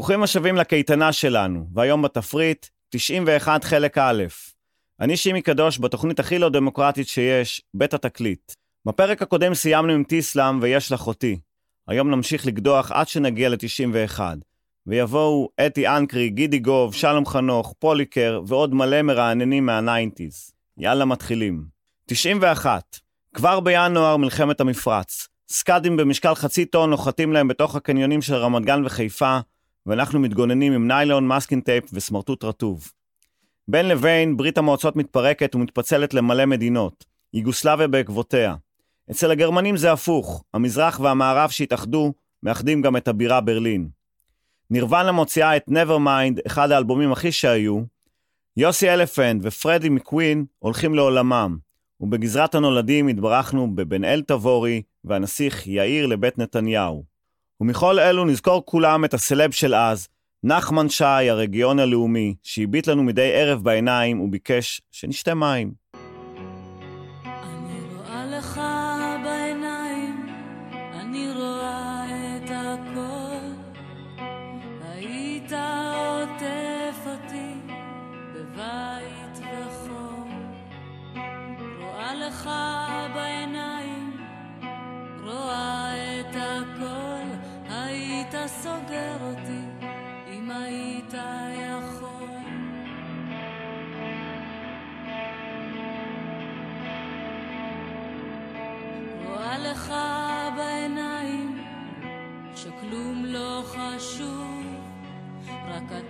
ברוכים השבים לקייטנה שלנו, והיום בתפריט, 91 חלק א'. אני שימי קדוש בתוכנית הכי לא דמוקרטית שיש, בית התקליט. בפרק הקודם סיימנו עם טיסלאם ויש לך אותי. היום נמשיך לקדוח עד שנגיע ל-91. ויבואו אתי אנקרי, גידי גוב, שלום חנוך, פוליקר ועוד מלא מרעננים מה nineties. יאללה, מתחילים. 91. כבר בינואר מלחמת המפרץ. סקאדים במשקל חצי טון נוחתים להם בתוך הקניונים של רמת גן וחיפה, ואנחנו מתגוננים עם ניילון, masking tape וסמרטוט רטוב. בין לבין, ברית המועצות מתפרקת ומתפצלת למלא מדינות, יוגוסלביה בעקבותיה. אצל הגרמנים זה הפוך, המזרח והמערב שהתאחדו, מאחדים גם את הבירה ברלין. נירוונה מוציאה את Nevermind, אחד האלבומים הכי שהיו, יוסי אלפנט ופרדי מ Queen הולכים לעולמם, ובגזרת הנולדים התברכנו בבן אל תבורי והנסיך יאיר לבית נתניהו. ומכל אלו נזכור כולם את הסלב של אז, נחמן שי, הרגיון הלאומי, שהביט לנו מדי ערב בעיניים וביקש שנשתה מים. לך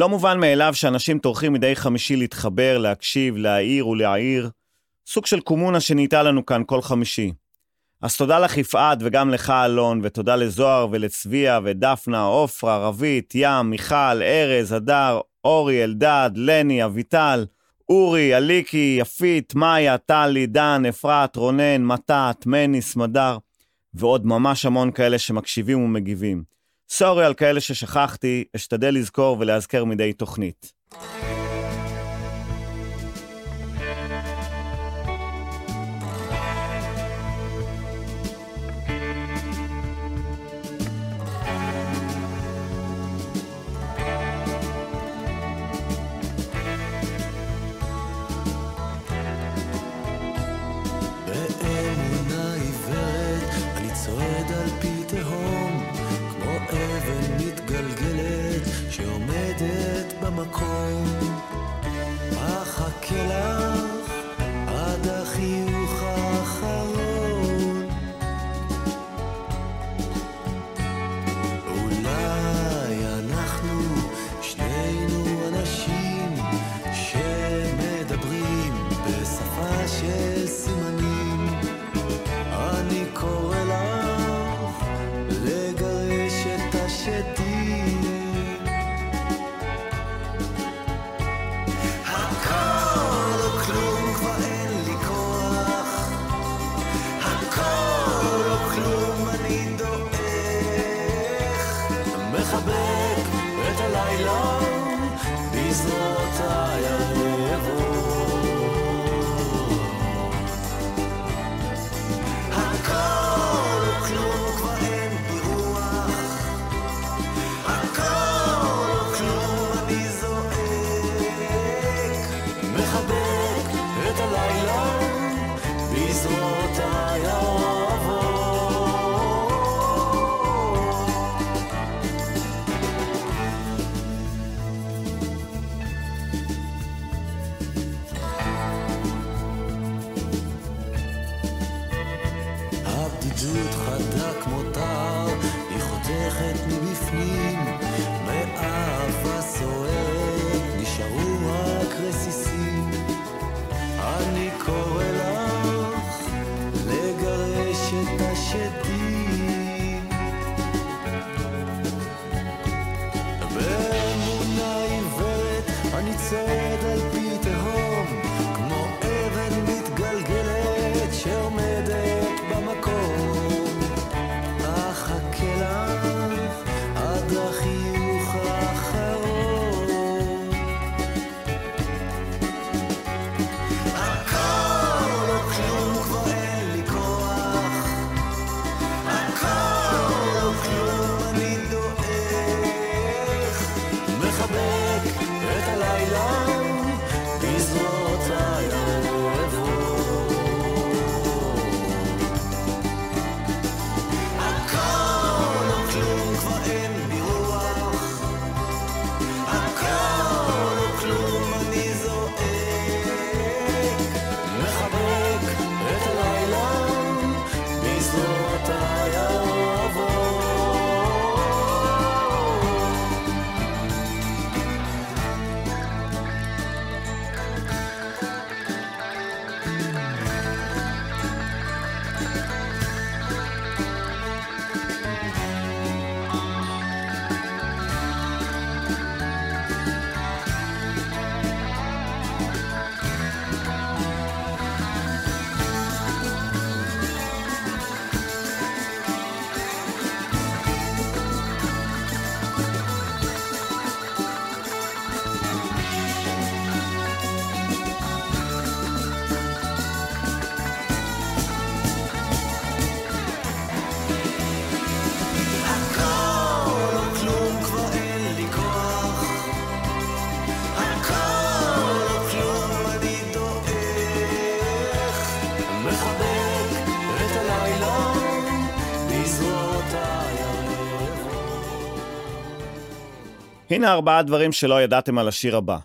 לא מובן מאליו שאנשים טורחים מדי חמישי להתחבר, להקשיב, להעיר ולהעיר. סוג של קומונה שנהייתה לנו כאן כל חמישי. אז תודה לך יפעת וגם לך אלון, ותודה לזוהר ולצביה ודפנה, עופרה, רבית, ים, מיכל, ארז, הדר, אורי, אלדד, לני, אביטל, אורי, אליקי, יפית, מאיה, טלי, דן, אפרת, רונן, מתת, מני, סמדר, ועוד ממש המון כאלה שמקשיבים ומגיבים. סורי על כאלה ששכחתי, אשתדל לזכור ולאזכר מדי תוכנית. złota הנה ארבעה דברים שלא ידעתם על השיר הבא.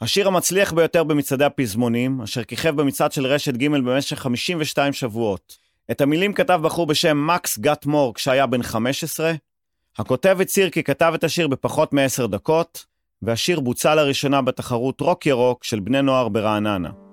השיר המצליח ביותר במצעדי הפזמונים, אשר כיכב במצעד של רשת ג' במשך 52 שבועות. את המילים כתב בחור בשם מקס גאט מור כשהיה בן 15. הכותב הצהיר כי כתב את השיר בפחות מ-10 דקות, והשיר בוצע לראשונה בתחרות רוק ירוק של בני נוער ברעננה.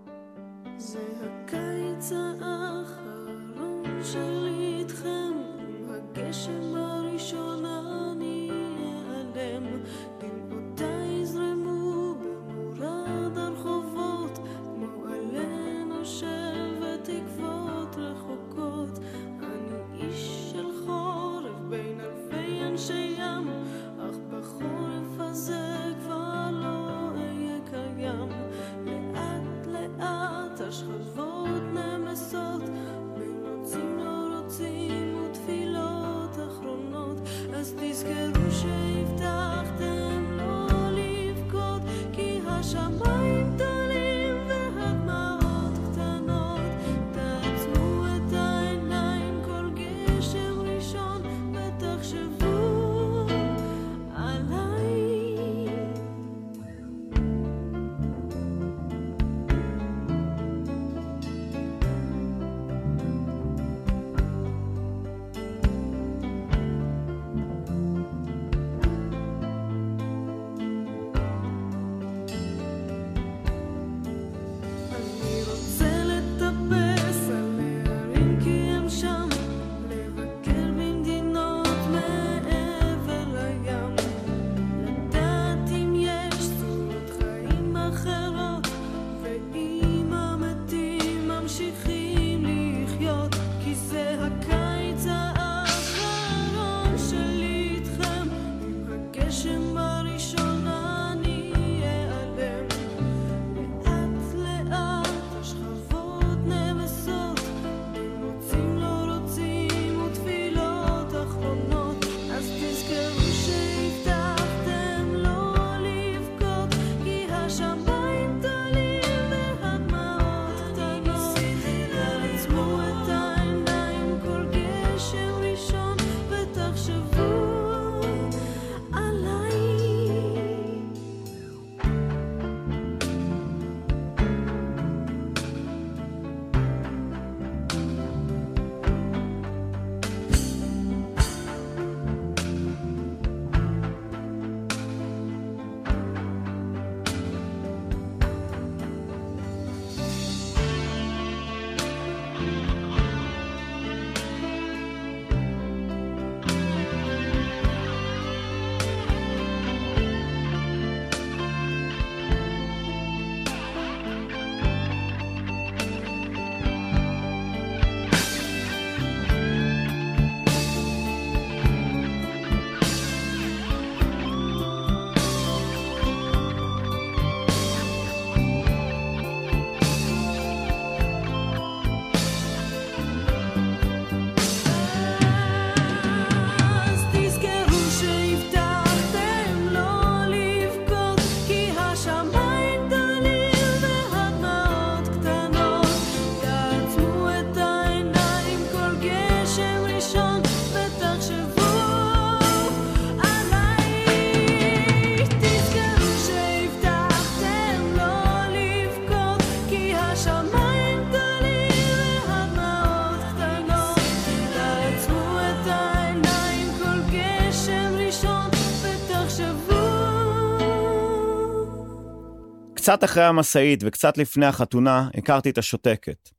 קצת אחרי המשאית וקצת לפני החתונה, הכרתי את השותקת.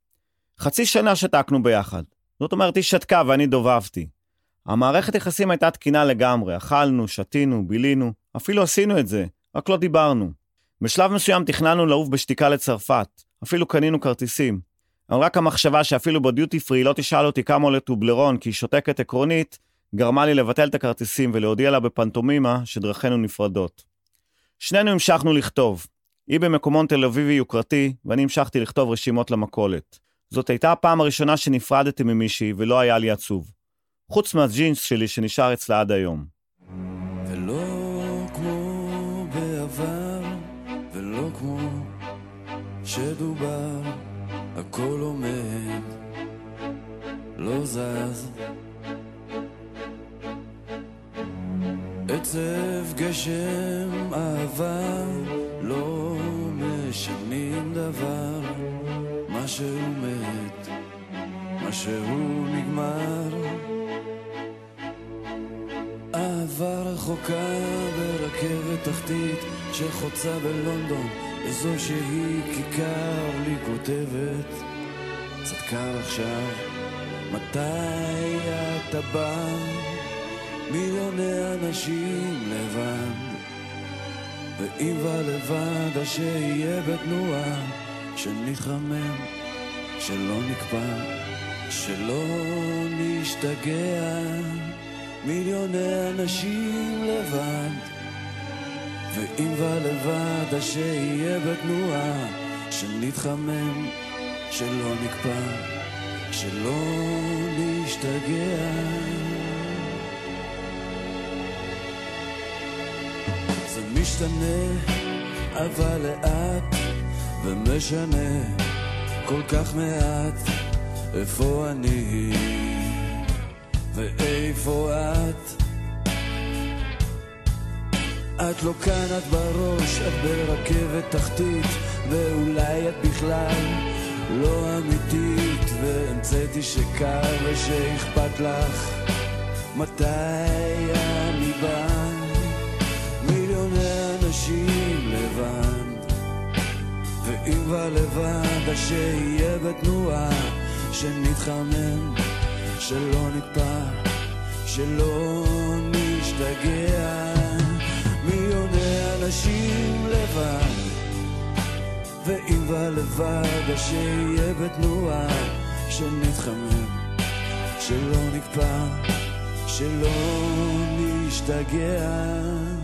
חצי שנה שתקנו ביחד. זאת אומרת, היא שתקה ואני דובבתי. המערכת יחסים הייתה תקינה לגמרי, אכלנו, שתינו, בילינו, אפילו עשינו את זה, רק לא דיברנו. בשלב מסוים תכננו לעוף בשתיקה לצרפת, אפילו קנינו כרטיסים. אבל רק המחשבה שאפילו בדיוטי פרי לא תשאל אותי כמה עולה טובלרון כי היא שותקת עקרונית, גרמה לי לבטל את הכרטיסים ולהודיע לה בפנטומימה שדרכינו נפרדות. שנינו המשכנו לכתוב. היא במקומון תל אביבי יוקרתי, ואני המשכתי לכתוב רשימות למכולת. זאת הייתה הפעם הראשונה שנפרדתי ממישהי ולא היה לי עצוב. חוץ מהג'ינס שלי שנשאר אצלה עד היום. ולא כמו בעבר, ולא כמו שדובר, הכל עומד, לא זז. עצב, גשם, אהבה, לא משנים דבר, מה שהוא מת, מה שהוא נגמר. אהבה רחוקה ברכבת תחתית שחוצה בלונדון איזו שהיא כיכר לי כותבת קר עכשיו מתי אתה בא? מיליוני אנשים לבד בא לבד אז שיהיה בתנועה שנתחמם שלא נקפא שלא נשתגע. מיליוני אנשים לבד בא לבד אז שיהיה בתנועה שנתחמם שלא נקפא שלא נשתגע זה משתנה אבל לאט ומשנה כל כך מעט איפה אני ואיפה את. את לא כאן, את בראש, את ברכבת תחתית ואולי את בכלל לא אמיתית והמצאתי שקר ושאכפת לך מתי כבר לבד אז שיהיה בתנועה שנתחמם שלא נקפא שלא נשתגע. מיליוני אנשים לבד ואם כבר לבד אז שיהיה בתנועה שנתחמם שלא נקפא שלא נשתגע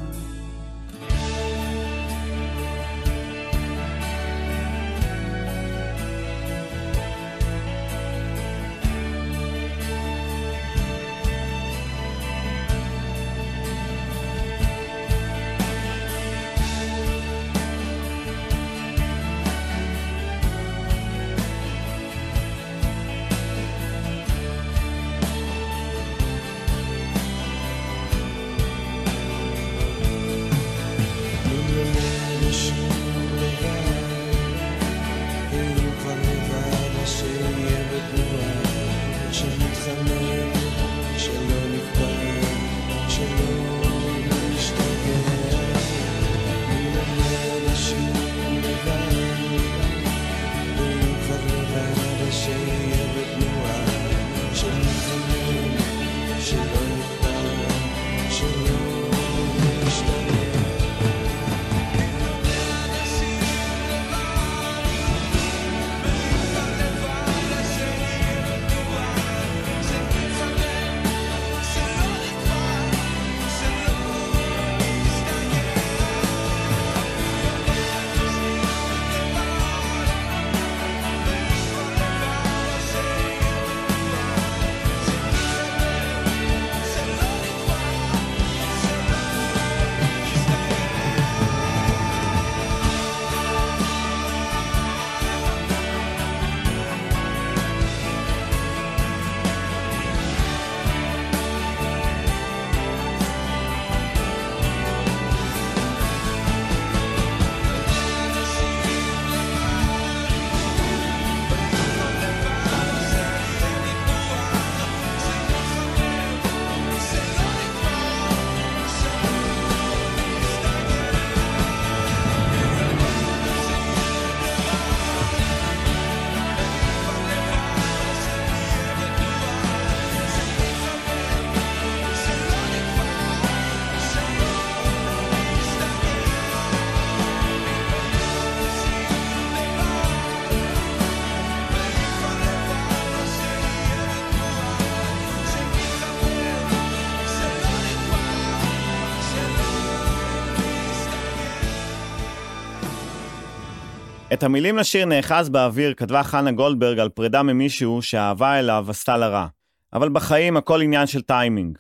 את המילים לשיר נאחז באוויר כתבה חנה גולדברג על פרידה ממישהו שהאהבה אליו עשתה לה רע. אבל בחיים הכל עניין של טיימינג.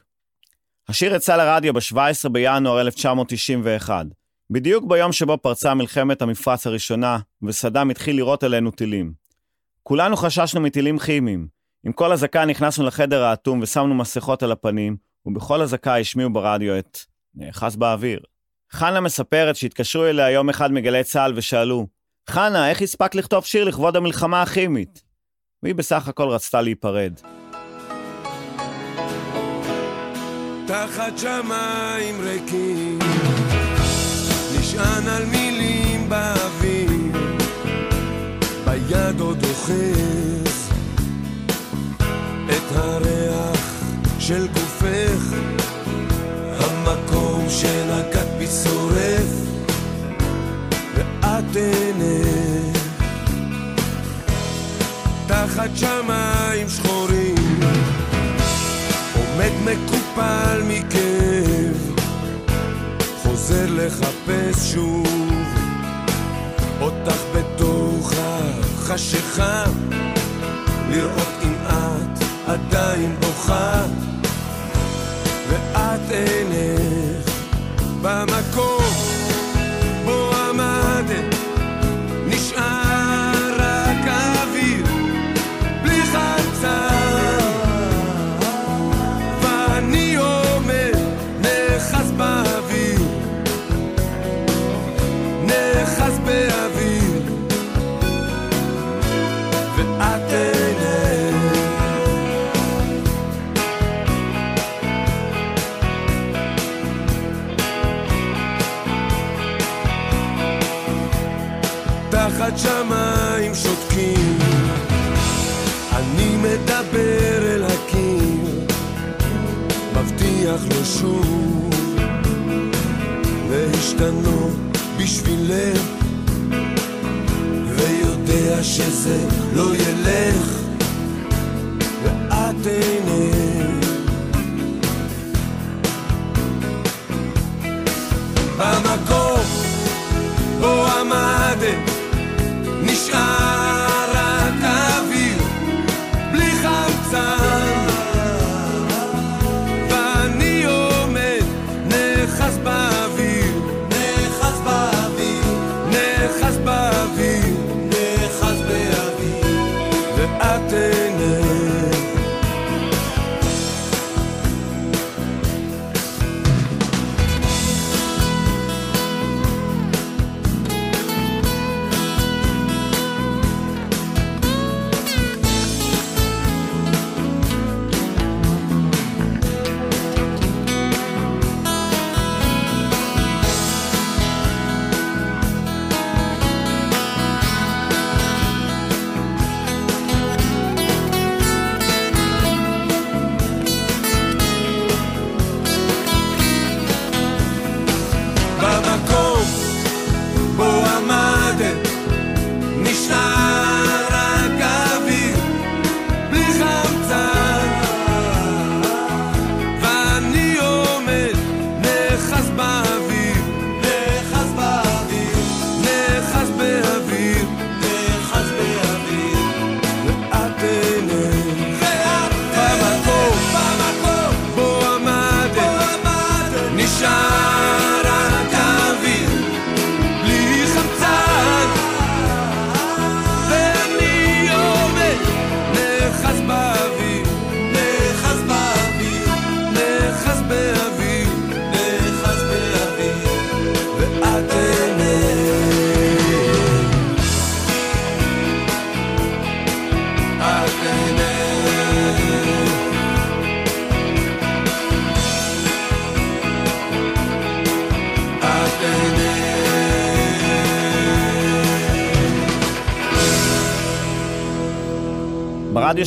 השיר יצא לרדיו ב-17 בינואר 1991, בדיוק ביום שבו פרצה מלחמת המפרץ הראשונה, וסדאם התחיל לירות עלינו טילים. כולנו חששנו מטילים כימיים. עם כל אזעקה נכנסנו לחדר האטום ושמנו מסכות על הפנים, ובכל אזעקה השמיעו ברדיו את נאחז באוויר. חנה מספרת שהתקשרו אליה יום אחד מגלי צה"ל ושאלו, חנה, איך הספקת לכתוב שיר לכבוד המלחמה הכימית? והיא בסך הכל רצתה להיפרד. תחת שמיים ריקים נשען על מילים באוויר ביד עוד אוחז את הריח של גופך המקום שנקט בי שורף ואת עינך תחת שמיים שחורים עומד מקופל מכאב. חוזר לחפש שוב אותך בתוך החשיכה. לראות אם את עדיין בוכה. ואת אינך במקום תחת שמיים שותקים. אני מדבר אל הקיר מבטיח לו שוב להשתנות בשבילך ויודע שזה לא ילך ואת אינך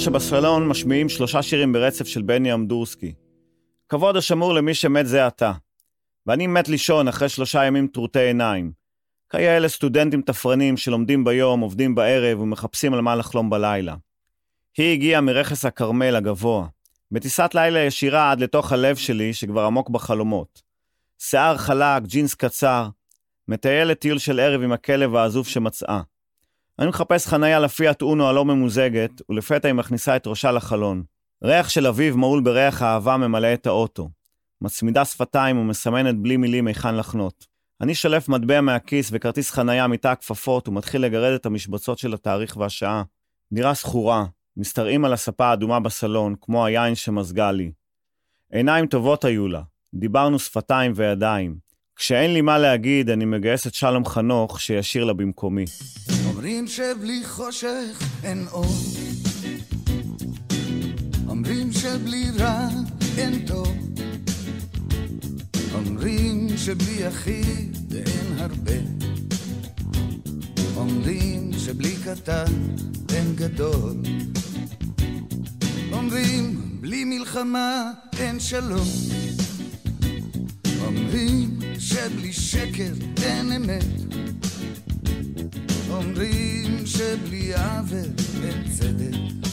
שבסלון משמיעים שלושה שירים ברצף של בני אמדורסקי. כבוד השמור למי שמת זה עתה. ואני מת לישון אחרי שלושה ימים טרוטי עיניים. כאלה סטודנטים תפרנים שלומדים ביום, עובדים בערב ומחפשים על מה לחלום בלילה. היא הגיעה מרכס הכרמל הגבוה, בטיסת לילה ישירה עד לתוך הלב שלי שכבר עמוק בחלומות. שיער חלק, ג'ינס קצר, מטיילת טיול של ערב עם הכלב העזוב שמצאה. אני מחפש חניה לפיאט אונו הלא ממוזגת, ולפתע היא מכניסה את ראשה לחלון. ריח של אביב מהול בריח האהבה ממלא את האוטו. מצמידה שפתיים ומסמנת בלי מילים היכן לחנות. אני שלף מטבע מהכיס וכרטיס חניה מתא הכפפות ומתחיל לגרד את המשבצות של התאריך והשעה. דירה שכורה, משתרעים על הספה האדומה בסלון, כמו היין שמזגה לי. עיניים טובות היו לה, דיברנו שפתיים וידיים. כשאין לי מה להגיד, אני מגייס את שלום חנוך שישיר לה במקומי. אומרים שבלי חושך אין אור אומרים שבלי רע אין טוב אומרים שבלי יחיד אין הרבה. אומרים שבלי קטן אין גדול. אומרים בלי מלחמה אין שלום. אומרים שבלי שקר אין אמת. אומרים שבלי עוול אין צדק.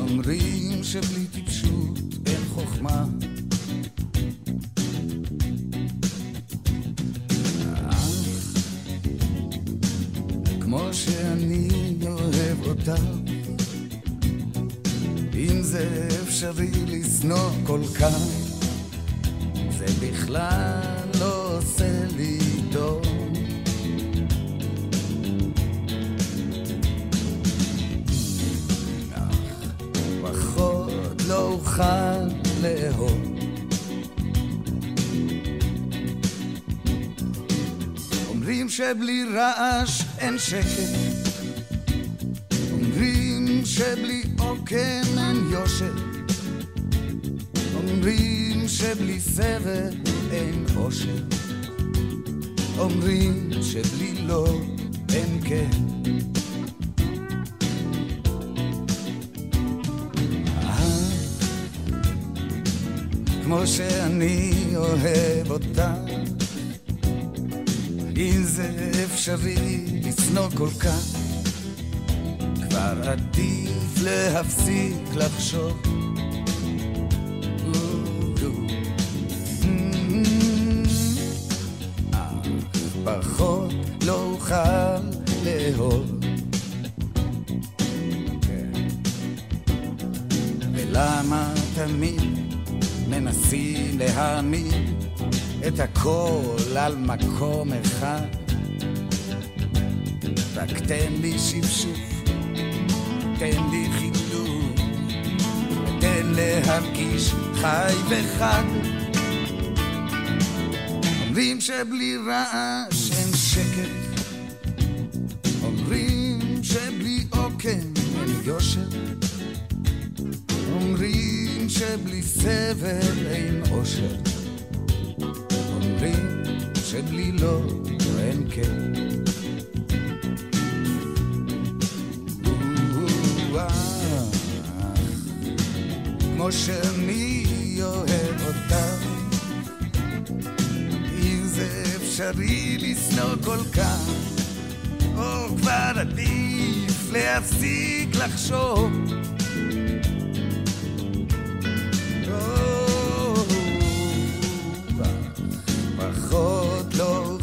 אומרים שבלי טיפשות אין חוכמה. אך כמו שאני אוהב אותך, אם זה אפשרי לשנוא כל כך, זה בכלל לא עושה לי אוכל לאהוב. אומרים שבלי רעש אין שקט. אומרים שבלי עוקן אין יושר. אומרים שבלי סבל אין אושר. אומרים שבלי לא אין כן. כמו שאני אוהב אותך אם זה אפשרי לשנוא כל כך, כבר עדיף להפסיק לחשוב. להעמיד את הכל על מקום אחד. רק תן לי שפשוף, תן לי חילוק, תן להרגיש חי וחד. אומרים שבלי רעש אין שקט, אומרים שבלי עוקן אין יושר, אפשרי לשנוא כל כך, או כבר עדיף להפסיק לחשוב. פחות לא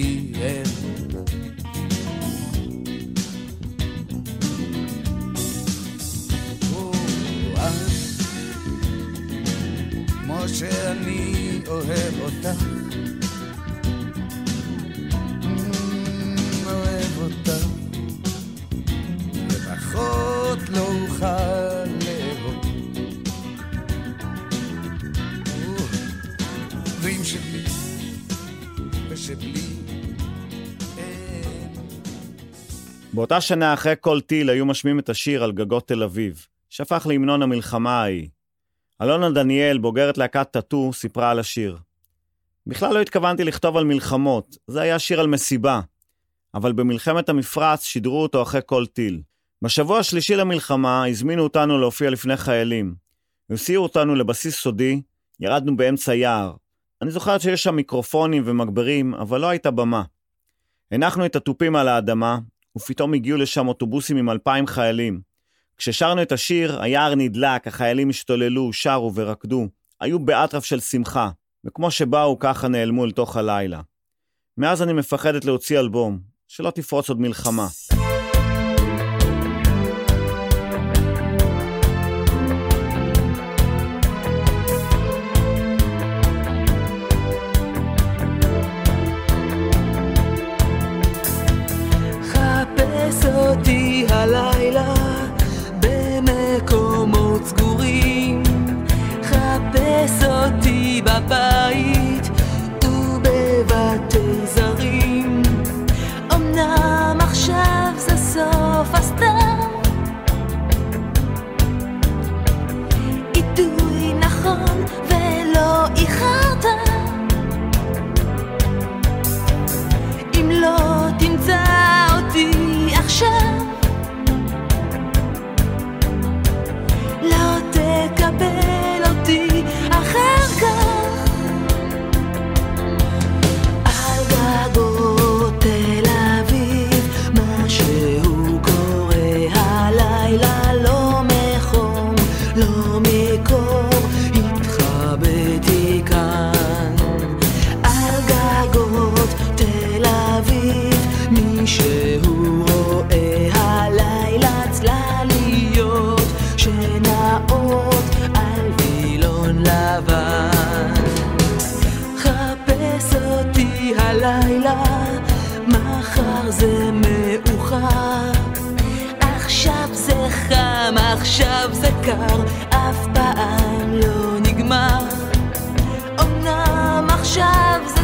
ושבלי אין באותה שנה אחרי כל טיל היו משמיעים את השיר על גגות תל אביב, שהפך להמנון המלחמה ההיא. אלונה דניאל, בוגרת להקת טאטו, סיפרה על השיר. בכלל לא התכוונתי לכתוב על מלחמות, זה היה שיר על מסיבה. אבל במלחמת המפרץ שידרו אותו אחרי כל טיל. בשבוע השלישי למלחמה הזמינו אותנו להופיע לפני חיילים. הסיעו אותנו לבסיס סודי, ירדנו באמצע יער. אני זוכרת שיש שם מיקרופונים ומגברים, אבל לא הייתה במה. הנחנו את התופים על האדמה, ופתאום הגיעו לשם אוטובוסים עם אלפיים חיילים. כששרנו את השיר, היער נדלק, החיילים השתוללו, שרו ורקדו. היו באטרף של שמחה, וכמו שבאו, ככה נעלמו אל תוך הלילה. מאז אני מפחדת להוציא אלבום, שלא תפרוץ עוד מלחמה. לילה במקומות סגורים, חפש אותי בבית. עכשיו זה קר, אף פעם לא נגמר. אמנם עכשיו זה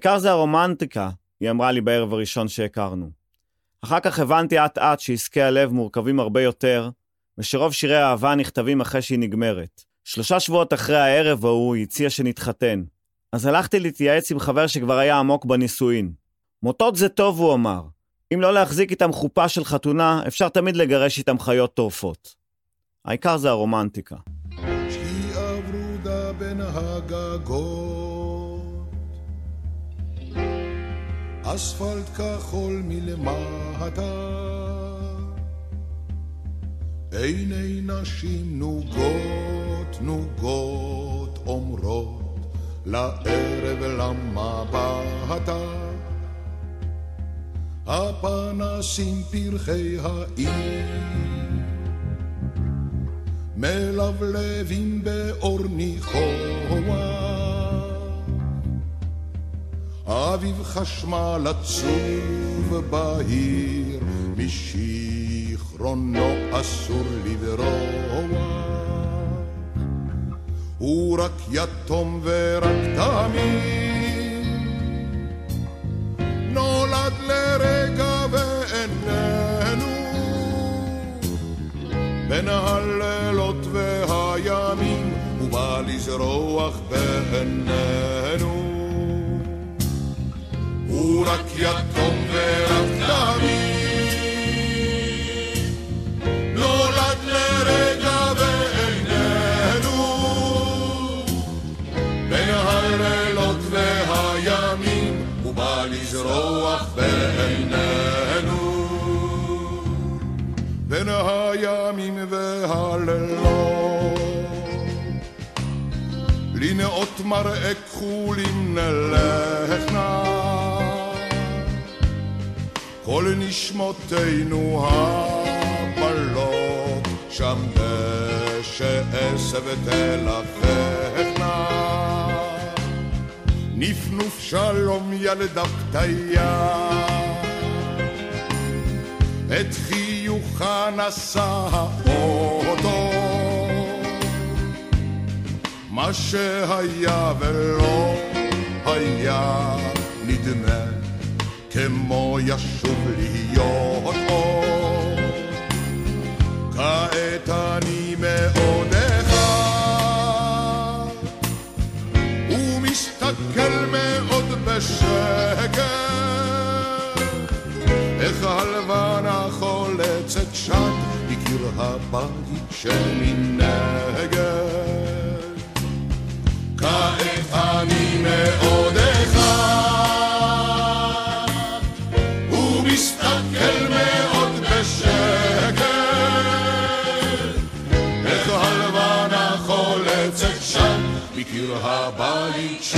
העיקר זה הרומנטיקה, היא אמרה לי בערב הראשון שהכרנו. אחר כך הבנתי אט אט שעסקי הלב מורכבים הרבה יותר, ושרוב שירי האהבה נכתבים אחרי שהיא נגמרת. שלושה שבועות אחרי הערב ההוא היא הציעה שנתחתן. אז הלכתי להתייעץ עם חבר שכבר היה עמוק בנישואין. מוטות זה טוב, הוא אמר. אם לא להחזיק איתם חופה של חתונה, אפשר תמיד לגרש איתם חיות טורפות. העיקר זה הרומנטיקה. בין הגגות, אספלט כחול מלמטה, עיני נשים נוגות נוגות אומרות לערב למבטה. הפנסים פרחי העיר מלבלבים באור ניחוח. אביב חשמל עצוב בהיר, משיכרונו אסור לברוח. הוא רק יתום ורק תמים, נולד לרגע ואיננו. בין הלילות והימים, הוא בא לזרוח בעינינו. רק יתום ורק תמים, נולד לרגע ואיננו. בין הלילות והימים, הוא בא לזרוח בעינינו. בין הימים והלילות. לנאות מראה כחולים נלכנה, כל נשמותינו הפלות, שם דשא עשב תלככנה. נפנוף שלום ילדה פתיה את חיוכה נשא האוטו. מה שהיה ולא היה ישוב להיות הלבנה חולצת שם מקיר הבית שמנגד Barik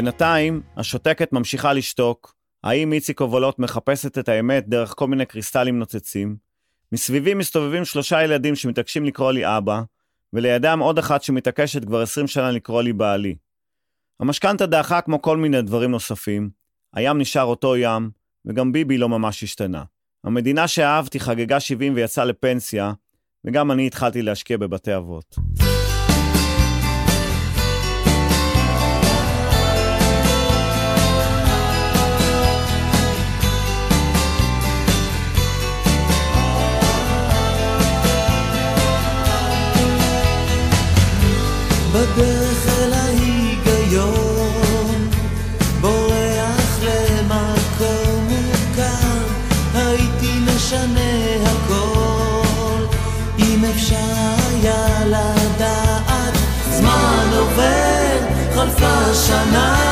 בינתיים, השותקת ממשיכה לשתוק, האם איציק קובולות מחפשת את האמת דרך כל מיני קריסטלים נוצצים, מסביבי מסתובבים שלושה ילדים שמתעקשים לקרוא לי אבא, ולידם עוד אחת שמתעקשת כבר 20 שנה לקרוא לי בעלי. המשכנתה דעכה כמו כל מיני דברים נוספים, הים נשאר אותו ים, וגם ביבי לא ממש השתנה. המדינה שאהבתי חגגה 70 ויצאה לפנסיה, וגם אני התחלתי להשקיע בבתי אבות. בדרך אל ההיגיון, בורח למקום מוכר, הייתי משנה הכל, אם אפשר היה לדעת, זמן עובר, חלפה שנה.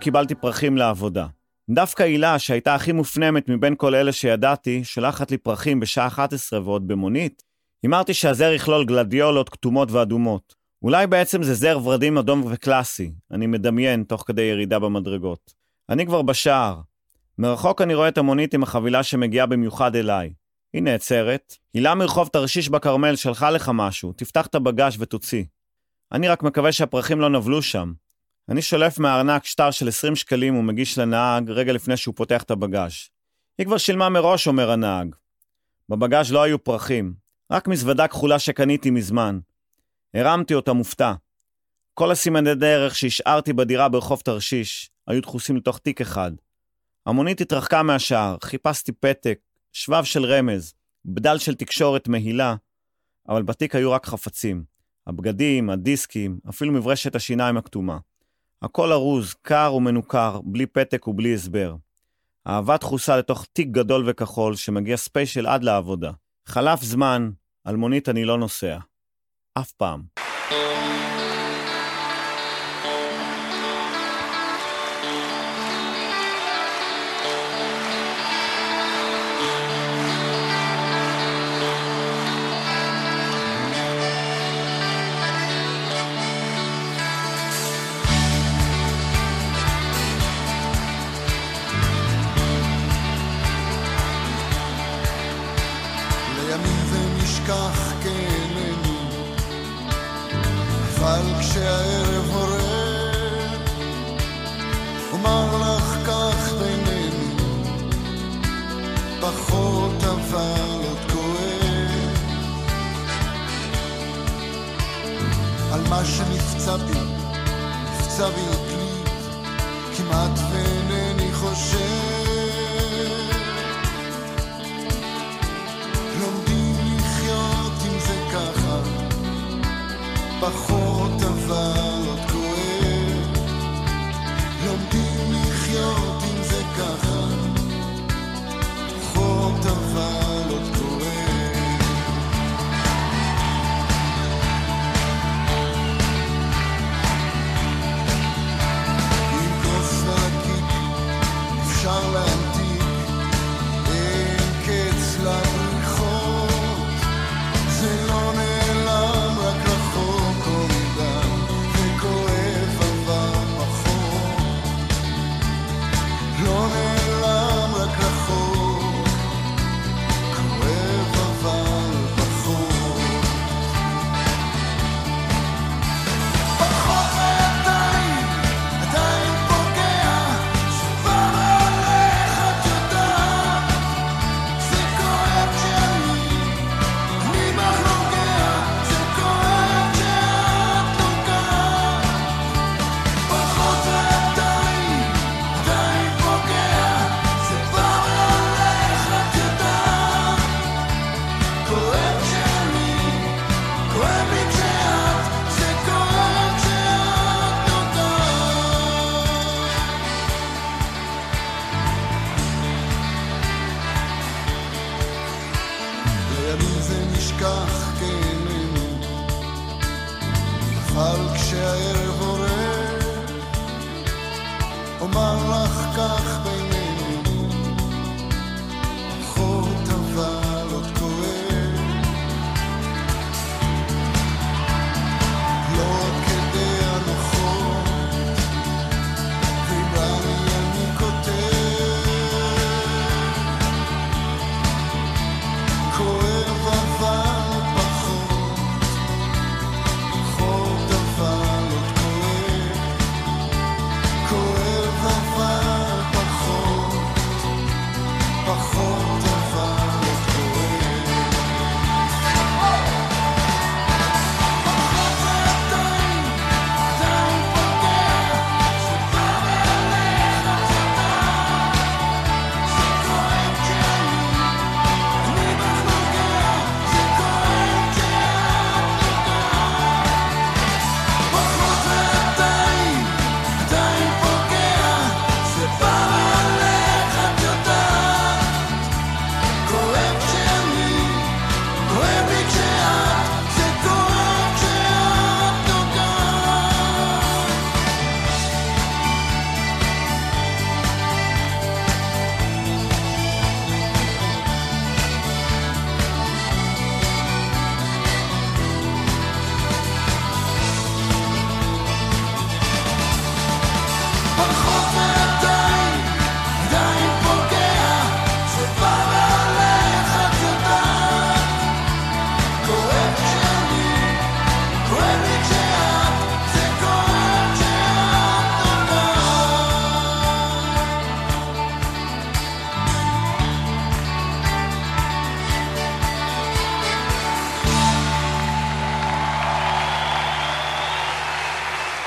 קיבלתי פרחים לעבודה. דווקא הילה, שהייתה הכי מופנמת מבין כל אלה שידעתי, שולחת לי פרחים בשעה 11 ועוד במונית. הימרתי שהזר יכלול גלדיולות כתומות ואדומות. אולי בעצם זה זר ורדים אדום וקלאסי, אני מדמיין תוך כדי ירידה במדרגות. אני כבר בשער. מרחוק אני רואה את המונית עם החבילה שמגיעה במיוחד אליי. היא נעצרת, הילה מרחוב תרשיש בכרמל שלחה לך משהו, תפתח את הבגאז' ותוציא. אני רק מקווה שהפרחים לא נבלו שם. אני שולף מהארנק שטר של 20 שקלים ומגיש לנהג רגע לפני שהוא פותח את הבגאז'. היא כבר שילמה מראש, אומר הנהג. בבגאז' לא היו פרחים, רק מזוודה כחולה שקניתי מזמן. הרמתי אותה מופתע. כל הסימני דרך שהשארתי בדירה ברחוב תרשיש היו דחוסים לתוך תיק אחד. המונית התרחקה מהשער, חיפשתי פתק, שבב של רמז, בדל של תקשורת מהילה, אבל בתיק היו רק חפצים. הבגדים, הדיסקים, אפילו מברשת השיניים הכתומה. הכל ארוז, קר ומנוכר, בלי פתק ובלי הסבר. אהבה דחוסה לתוך תיק גדול וכחול שמגיע ספיישל עד לעבודה. חלף זמן, על מונית אני לא נוסע. אף פעם. מה שנפצע בי, נפצע בי עתלית, כמעט ואינני חושב. לומדים לחיות עם זה ככה, פחות אבל עוד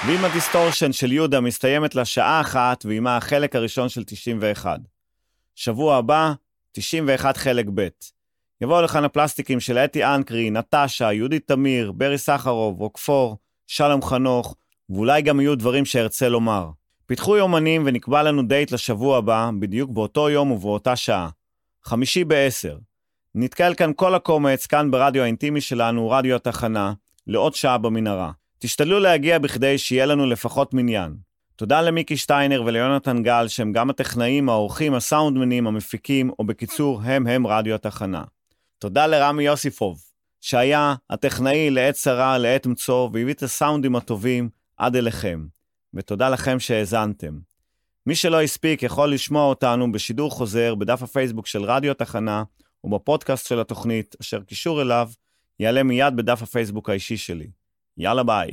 ועם ה distortion של יהודה מסתיימת לשעה אחת, ועימה החלק הראשון של 91. שבוע הבא, 91 חלק ב'. יבואו לכאן הפלסטיקים של אתי אנקרי, נטשה, יהודית תמיר, ברי סחרוב, רוקפור, שלום חנוך, ואולי גם יהיו דברים שארצה לומר. פיתחו יומנים ונקבע לנו דייט לשבוע הבא, בדיוק באותו יום ובאותה שעה. חמישי בעשר. נתקל כאן כל הקומץ, כאן ברדיו האינטימי שלנו, רדיו התחנה, לעוד שעה במנהרה. תשתדלו להגיע בכדי שיהיה לנו לפחות מניין. תודה למיקי שטיינר וליונתן גל, שהם גם הטכנאים, העורכים, הסאונדמנים, המפיקים, או בקיצור, הם הם רדיו התחנה. תודה לרמי יוסיפוב, שהיה הטכנאי לעת צרה, לעת מצוא, והביא את הסאונדים הטובים עד אליכם. ותודה לכם שהאזנתם. מי שלא הספיק יכול לשמוע אותנו בשידור חוזר בדף הפייסבוק של רדיו התחנה, ובפודקאסט של התוכנית, אשר קישור אליו יעלה מיד בדף הפייסבוק האישי שלי. יאללה ביי.